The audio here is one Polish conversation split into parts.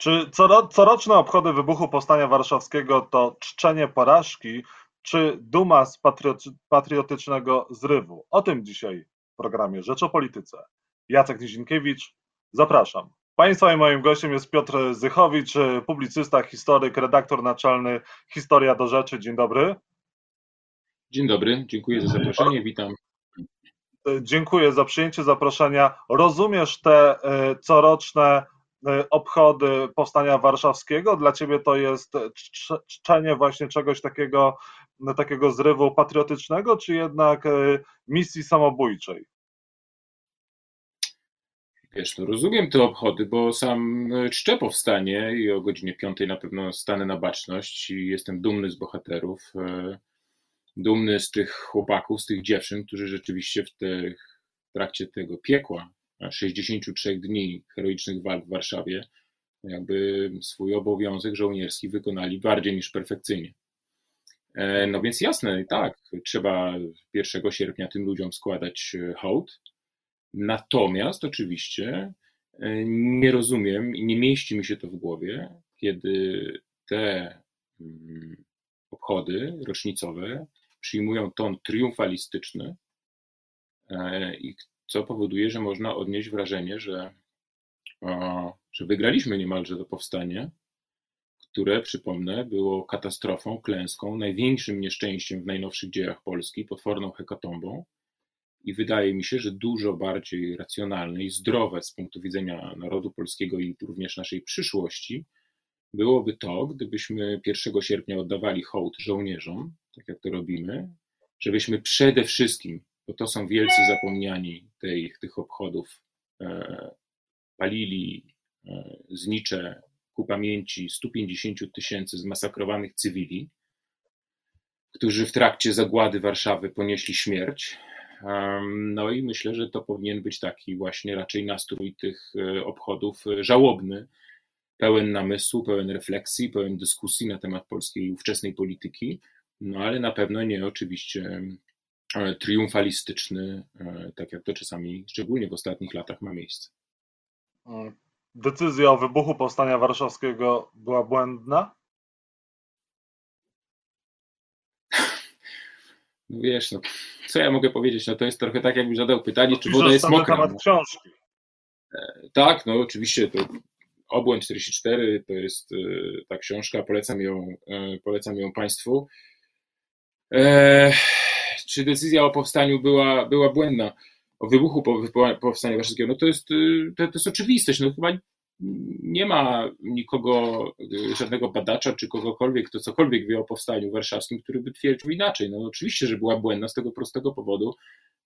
Czy coroczne obchody wybuchu Powstania Warszawskiego to czczenie porażki, czy duma z patriotycznego zrywu? O tym dzisiaj w programie Rzecz o Polityce. Jacek Nizinkiewicz, zapraszam. Państwa i moim gościem jest Piotr Zychowicz, publicysta, historyk, redaktor naczelny Historia do Rzeczy. Dzień dobry. Dzień dobry, dziękuję za zaproszenie, witam. Dziękuję za przyjęcie zaproszenia. Rozumiesz te e, coroczne obchody Powstania Warszawskiego? Dla ciebie to jest czczenie właśnie czegoś takiego, takiego zrywu patriotycznego, czy jednak e, misji samobójczej? Wiesz, no rozumiem te obchody, bo sam czczę powstanie i o godzinie piątej na pewno stanę na baczność i jestem dumny z bohaterów dumny z tych chłopaków, z tych dziewczyn, którzy rzeczywiście w, te, w trakcie tego piekła, 63 dni heroicznych walk w Warszawie, jakby swój obowiązek żołnierski wykonali bardziej niż perfekcyjnie. E, no więc jasne, tak, trzeba 1 sierpnia tym ludziom składać e, hołd. Natomiast oczywiście e, nie rozumiem i nie mieści mi się to w głowie, kiedy te mm, obchody rocznicowe przyjmują ton triumfalistyczny, i co powoduje, że można odnieść wrażenie, że, że wygraliśmy niemalże to powstanie, które, przypomnę, było katastrofą, klęską, największym nieszczęściem w najnowszych dziejach Polski, potworną hekatombą. I wydaje mi się, że dużo bardziej racjonalne i zdrowe z punktu widzenia narodu polskiego i również naszej przyszłości byłoby to, gdybyśmy 1 sierpnia oddawali hołd żołnierzom, tak jak to robimy, żebyśmy przede wszystkim, bo to są wielcy zapomniani tej, tych obchodów, e, palili e, znicze ku pamięci 150 tysięcy zmasakrowanych cywili, którzy w trakcie zagłady Warszawy ponieśli śmierć. No i myślę, że to powinien być taki właśnie raczej nastrój tych e, obchodów żałobny, pełen namysłu, pełen refleksji, pełen dyskusji na temat polskiej ówczesnej polityki, no ale na pewno nie oczywiście triumfalistyczny, e, tak jak to czasami, szczególnie w ostatnich latach, ma miejsce. Decyzja o wybuchu powstania warszawskiego była błędna? No wiesz, no, co ja mogę powiedzieć? No to jest trochę tak, jakbym zadał pytanie, czy woda jest mokra. temat książki. E, tak, no oczywiście to Obłęd 44 to jest ta książka, polecam ją, polecam ją Państwu. E, czy decyzja o powstaniu była, była błędna? O wybuchu powstania warszawskiego? No to jest, y, to, to jest oczywistość. No chyba nie ma nikogo, y, żadnego badacza czy kogokolwiek, kto cokolwiek wie o powstaniu warszawskim, który by twierdził inaczej. No oczywiście, że była błędna z tego prostego powodu,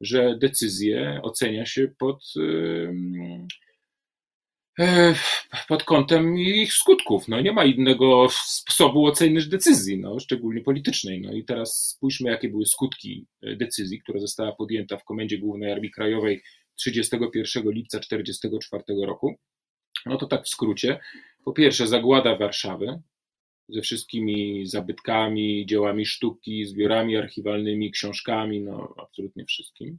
że decyzję ocenia się pod pod kątem ich skutków. No, nie ma innego sposobu oceny decyzji, no, szczególnie politycznej. No i teraz spójrzmy, jakie były skutki e, decyzji, która została podjęta w Komendzie Głównej Armii Krajowej 31 lipca 1944 roku. No to tak w skrócie. Po pierwsze, zagłada Warszawy ze wszystkimi zabytkami, dziełami sztuki, zbiorami archiwalnymi, książkami, no absolutnie wszystkim.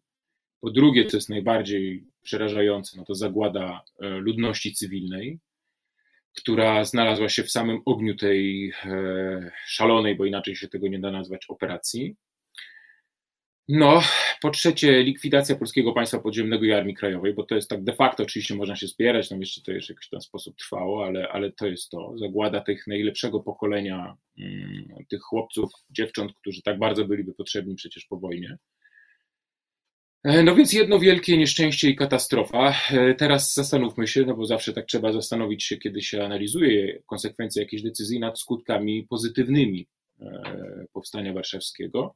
Po drugie, co jest najbardziej przerażające, no to zagłada e, ludności cywilnej, która znalazła się w samym ogniu tej e, szalonej, bo inaczej się tego nie da nazwać, operacji. No, po trzecie, likwidacja polskiego państwa podziemnego i armii krajowej, bo to jest tak de facto, oczywiście można się spierać, tam jeszcze to jeszcze w jakiś tam sposób trwało, ale, ale to jest to. Zagłada tych najlepszego pokolenia, mm, tych chłopców, dziewcząt, którzy tak bardzo byliby potrzebni przecież po wojnie. E, no więc jedno wielkie nieszczęście i katastrofa. E, teraz zastanówmy się, no bo zawsze tak trzeba zastanowić się, kiedy się analizuje konsekwencje jakiejś decyzji nad skutkami pozytywnymi e, powstania warszawskiego.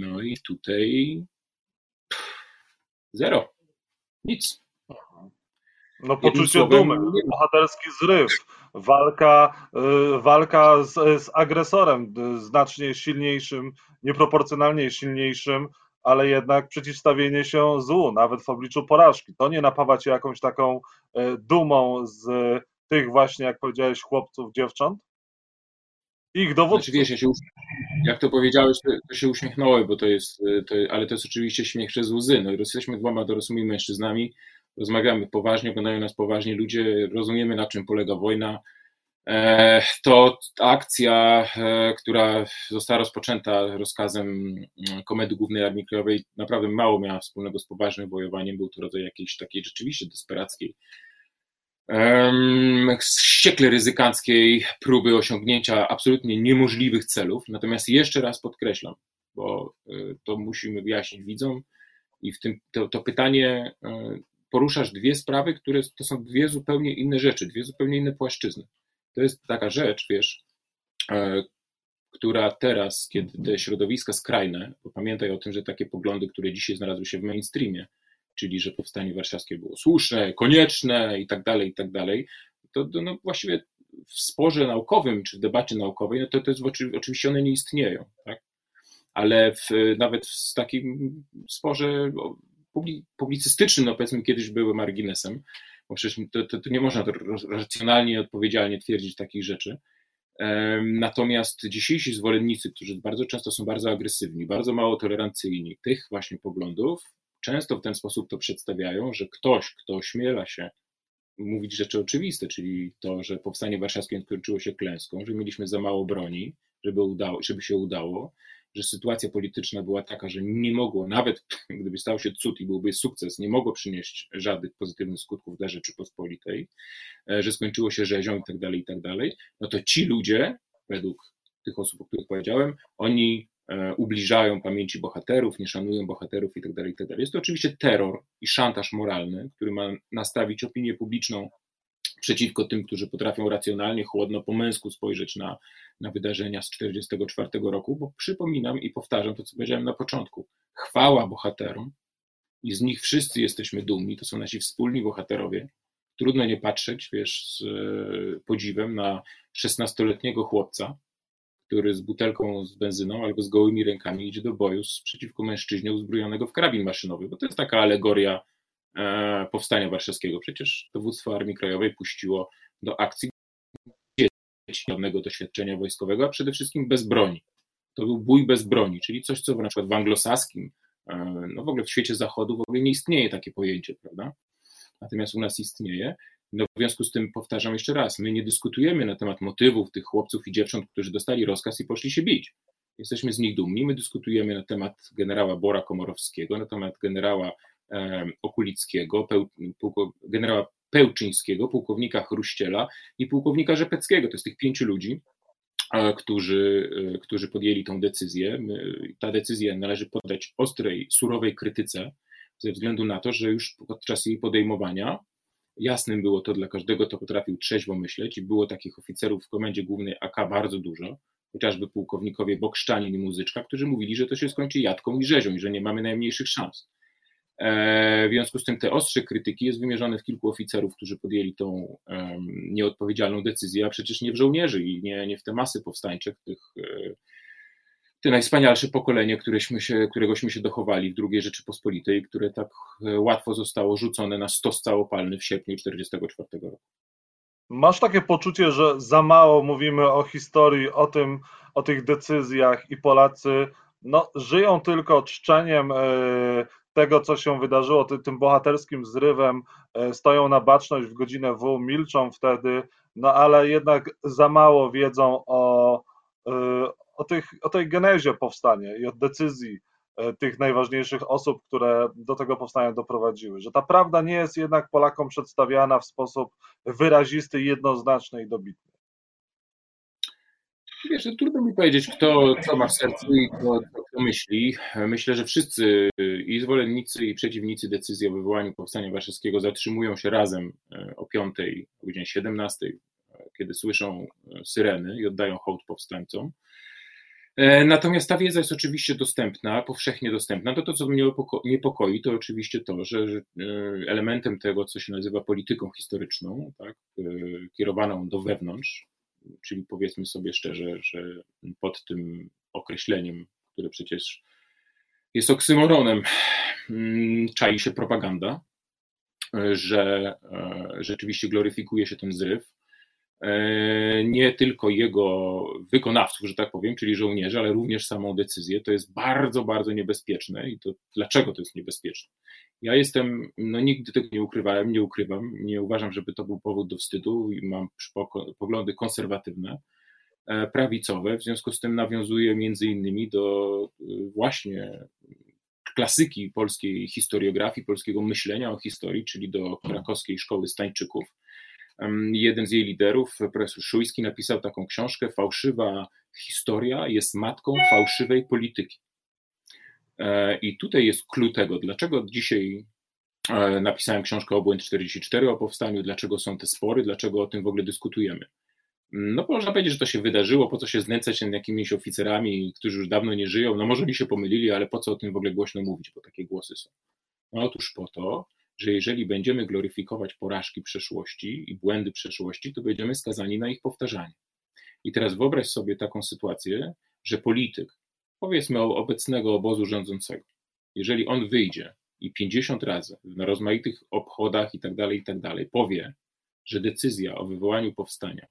No i tutaj zero. Nic. No poczucie dumy, bohaterski zryw, walka, walka z, z agresorem znacznie silniejszym, nieproporcjonalnie silniejszym, ale jednak przeciwstawienie się złu, nawet w obliczu porażki. To nie napawa cię jakąś taką e, dumą z tych właśnie, jak powiedziałeś, chłopców, dziewcząt? Ich dowódców. Znaczy, wiesz, ja się, jak to powiedziałeś, to, się uśmiechnąłem, bo to jest, e, to, ale to jest oczywiście śmiech przez łzy. No, jesteśmy dwoma dorosłymi mężczyznami, rozmawiamy poważnie, oglądają nas poważnie ludzie, rozumiemy na czym polega wojna, to akcja, e, która została rozpoczęta rozkazem mm, Komedy Głównej Armii Krajowej, naprawdę mało miała wspólnego z poważnym wojowaniem. Był to rodzaj jakiejś takiej rzeczywiście desperackiej, ściekle ryzykanckiej próby osiągnięcia absolutnie niemożliwych celów. Natomiast jeszcze raz podkreślam, bo e, to musimy wyjaśnić widzom, i w tym to, to pytanie poruszasz dwie sprawy, które to są dwie zupełnie inne rzeczy, dwie zupełnie inne płaszczyzny. To jest taka rzecz, wiesz, e, która teraz, kiedy te środowiska skrajne, bo pamiętaj o tym, że takie poglądy, które dzisiaj znalazły się w mainstreamie, czyli że powstanie warszawskie było słuszne, konieczne i tak dalej, i tak dalej, to, no właściwie w sporze naukowym czy w debacie naukowej, no to, to jest oczywiście one nie istnieją, tak? ale w, nawet w takim sporze publicystycznym, no powiedzmy kiedyś były marginesem, bo przecież to, to, to nie można racjonalnie i odpowiedzialnie twierdzić takich rzeczy. Natomiast dzisiejsi zwolennicy, którzy bardzo często są bardzo agresywni, bardzo mało tolerancyjni tych właśnie poglądów, często w ten sposób to przedstawiają, że ktoś, kto ośmiela się mówić rzeczy oczywiste, czyli to, że powstanie warszawskie skończyło się klęską, że mieliśmy za mało broni, żeby, udało, żeby się udało, że sytuacja polityczna była taka, że nie mogło, nawet gdyby stał się cud i byłby sukces, nie mogło przynieść żadnych pozytywnych skutków dla Rzeczypospolitej, e, że skończyło się rzezią i tak dalej, i tak dalej, no to ci ludzie, według tych osób, o których powiedziałem, oni e, ubliżają pamięci bohaterów, nie szanują bohaterów i tak dalej, i tak. Jest to oczywiście terror i szantaż moralny, który ma nastawić opinię publiczną przeciwko tym, którzy potrafią racjonalnie, chłodno, po męsku spojrzeć na, na wydarzenia z 1944 roku, bo przypominam i powtarzam to, co powiedziałem na początku. Chwała bohaterom i z nich wszyscy jesteśmy dumni, to są nasi wspólni bohaterowie. Trudno nie patrzeć, wiesz, z e, podziwem na 16-letniego chłopca, który z butelką z benzyną albo z gołymi rękami idzie do boju przeciwko mężczyźnie uzbrojonego w karabin maszynowy, bo to jest taka alegoria powstania warszawskiego. Przecież dowództwo Armii Krajowej puściło do akcji żadnego doświadczenia wojskowego, a przede wszystkim bez broni. To był bój bez broni, czyli coś, co na przykład w anglosaskim, e, no w ogóle w świecie zachodu w ogóle nie istnieje takie pojęcie, prawda? Natomiast u nas istnieje. No w związku z tym powtarzam jeszcze raz, my nie dyskutujemy na temat motywów tych chłopców i dziewcząt, którzy dostali rozkaz i poszli się bić. Jesteśmy z nich dumni. My dyskutujemy na temat generała Bora Komorowskiego, na temat generała Okulickiego, generała Pełczyńskiego, pułkownika Chruściela i pułkownika Rzepeckiego. To jest tych pięciu ludzi, którzy, e, którzy podjęli tą decyzję. Ta decyzja należy poddać ostrej, surowej krytyce, ze względu na to, że już podczas jej podejmowania jasnym było to dla każdego, kto potrafił trzeźwo myśleć i było takich oficerów w komendzie głównej AK bardzo dużo, chociażby pułkownikowie Bokszczanin i Muzyczka, którzy mówili, że to się skończy jadką i rzezią i że nie mamy najmniejszych szans. E, w związku z tym te ostrze krytyki jest wymierzone w kilku oficerów, którzy podjęli tą nieodpowiedzialną decyzję, a przecież nie w żołnierzy i nie, nie w te masy powstańcze, tych, e, te najwspanialsze pokolenie, któreśmy się, któregośmy się dochowali w II Rzeczypospolitej, które tak e, łatwo zostało rzucone na stos całopalny w sierpniu 1944 roku. Masz takie poczucie, że za mało mówimy o historii, o tym, o tych decyzjach i Polacy no, żyją tylko czczeniem tego, co się wydarzyło, tym bohaterskim zrywem, e, stoją na baczność w godzinę W, milczą wtedy, no ale jednak za mało wiedzą o, e, o, tych, o tej genezie powstania i o decyzji e, tych najważniejszych osób, które do tego powstania doprowadziły. Że ta prawda nie jest jednak Polakom przedstawiana w sposób wyrazisty, jednoznaczny i dobitny. Wiesz, no, trudno mi powiedzieć, kto co ma w sercu i kto, kto myśli. Myślę, że wszyscy i zwolennicy, i przeciwnicy decyzji o wywołaniu powstania warszawskiego zatrzymują się razem e, o 5, o godzinie 17, e, kiedy słyszą e, syreny i oddają hołd powstańcom. Natomiast ta wiedza jest oczywiście dostępna, powszechnie dostępna. To, to co mnie niepokoi, to oczywiście to, że elementem tego, co się nazywa polityką historyczną, tak, kierowaną do wewnątrz, czyli powiedzmy sobie szczerze, że pod tym określeniem, które przecież jest oksymoronem, mm, czai się propaganda, że e, rzeczywiście gloryfikuje się ten zryw, e, nie tylko jego wykonawców, że tak powiem, czyli żołnierzy, ale również samą decyzję. To jest bardzo, bardzo niebezpieczne. I to dlaczego to jest niebezpieczne? Ja jestem, no nigdy tego nie ukrywałem, nie ukrywam, nie uważam, żeby to był powód do wstydu i mam poglądy konserwatywne, e, prawicowe, w związku z tym nawiązuję między innymi do e, właśnie klasyki polskiej historiografii, polskiego myślenia o historii, czyli do krakowskiej szkoły Stańczyków. Jeden z jej liderów, profesor Szujski, napisał taką książkę Fałszywa historia jest matką fałszywej polityki. E, I tutaj jest clue tego, dlaczego dzisiaj e, napisałem książkę Obłęd 44 o powstaniu, dlaczego są te spory, dlaczego o tym w ogóle dyskutujemy. No można powiedzieć, że to się wydarzyło, po co się znęcać nad jakimiś oficerami, którzy już dawno nie żyją, no może oni się pomylili, ale po co o tym w ogóle głośno mówić, bo takie głosy są. No otóż po to, że jeżeli będziemy gloryfikować porażki przeszłości i błędy przeszłości, to będziemy skazani na ich powtarzanie. I teraz wyobraź sobie taką sytuację, że polityk, powiedzmy obecnego obozu rządzącego, jeżeli on wyjdzie i 50 razy na rozmaitych obchodach i tak dalej, i tak dalej, powie, że decyzja o wywołaniu powstania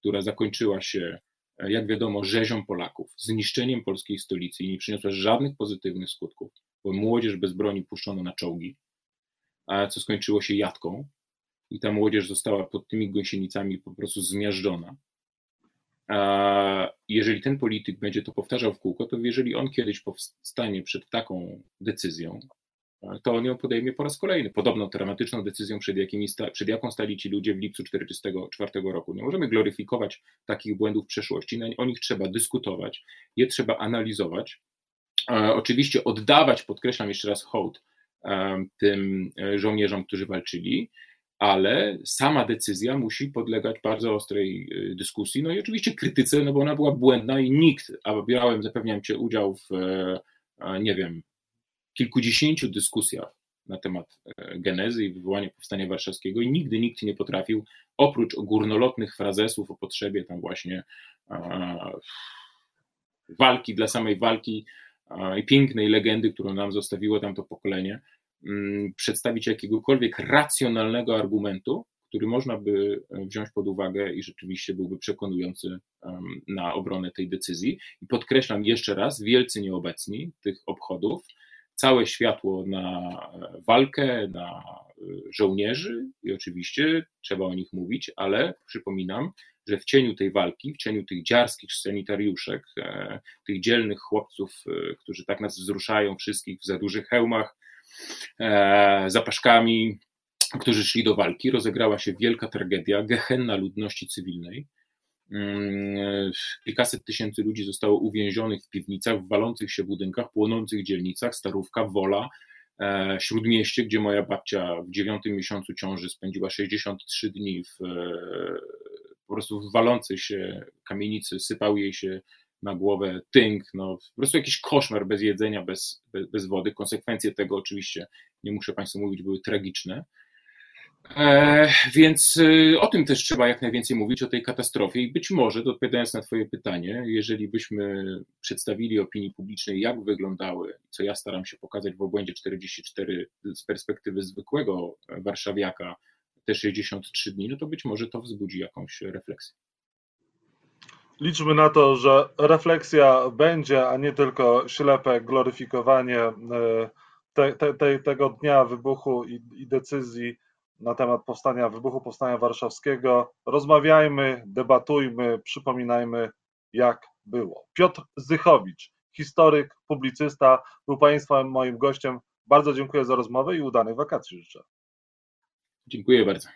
która zakończyła się, jak wiadomo, rzezią Polaków, zniszczeniem polskiej stolicy i nie przyniosła żadnych pozytywnych skutków, bo młodzież bez broni puszczono na czołgi, co skończyło się jatką i ta młodzież została pod tymi gąsienicami po prostu zmiażdżona. Jeżeli ten polityk będzie to powtarzał w kółko, to jeżeli on kiedyś powstanie przed taką decyzją, to on ją podejmie po raz kolejny. Podobną dramatyczną decyzją, przed, jakimi sta, przed jaką stali ci ludzie w lipcu 1944 roku. Nie możemy gloryfikować takich błędów przeszłości, o nich trzeba dyskutować, je trzeba analizować. Oczywiście oddawać, podkreślam jeszcze raz, hołd tym e, żołnierzom, którzy walczyli, ale sama decyzja musi podlegać bardzo ostrej dyskusji, no i oczywiście krytyce, no bo ona była błędna i nikt, a brałem, zapewniam Cię, udział w, nie wiem, kilkudziesięciu dyskusjach na temat e, genezy i wywołania powstania warszawskiego i nigdy nikt nie potrafił, oprócz górnolotnych frazesów o potrzebie tam właśnie walki dla samej walki i pięknej legendy, którą nam zostawiło tamto pokolenie, mm, przedstawić jakiegokolwiek racjonalnego argumentu, który można by e, wziąć pod uwagę i rzeczywiście byłby przekonujący na obronę tej decyzji. I podkreślam jeszcze raz, wielcy nieobecni tych obchodów, całe światło na walkę, na żołnierzy i oczywiście trzeba o nich mówić, ale przypominam, że w cieniu tej walki, w cieniu tych dziarskich sanitariuszek, e, tych dzielnych chłopców, e, którzy tak nas wzruszają wszystkich w za dużych hełmach, e, zapaszkami, którzy szli do walki, rozegrała się wielka tragedia, gehenna ludności cywilnej, Mm, kilkaset tysięcy ludzi zostało uwięzionych w piwnicach, w walących się budynkach, płonących dzielnicach, Starówka, Wola, Śródmieście, gdzie moja babcia w dziewiątym miesiącu ciąży spędziła 63 dni w po prostu w walącej się kamienicy, sypał jej się na głowę tynk, no po prostu jakiś koszmar bez jedzenia, bez, bez, bez wody. Konsekwencje tego oczywiście, nie muszę Państwu mówić, były tragiczne. E, więc y, o tym też trzeba jak najwięcej mówić, o tej katastrofie. I być może, odpowiadając na Twoje pytanie, jeżeli byśmy przedstawili opinii publicznej, jak wyglądały, co ja staram się pokazać w obłędzie 44 z perspektywy zwykłego warszawiaka, te 63 dni, no to być może to wzbudzi jakąś refleksję. Liczmy na to, że refleksja będzie, a nie tylko ślepe gloryfikowanie e, te, te, te, tego dnia wybuchu i, i decyzji na temat powstania, wybuchu Powstania Warszawskiego. Rozmawiajmy, debatujmy, przypominajmy, jak było. Piotr Zychowicz, historyk, publicysta, był Państwa moim gościem. Bardzo dziękuję za rozmowę i udanych wakacji życzę. Dziękuję bardzo.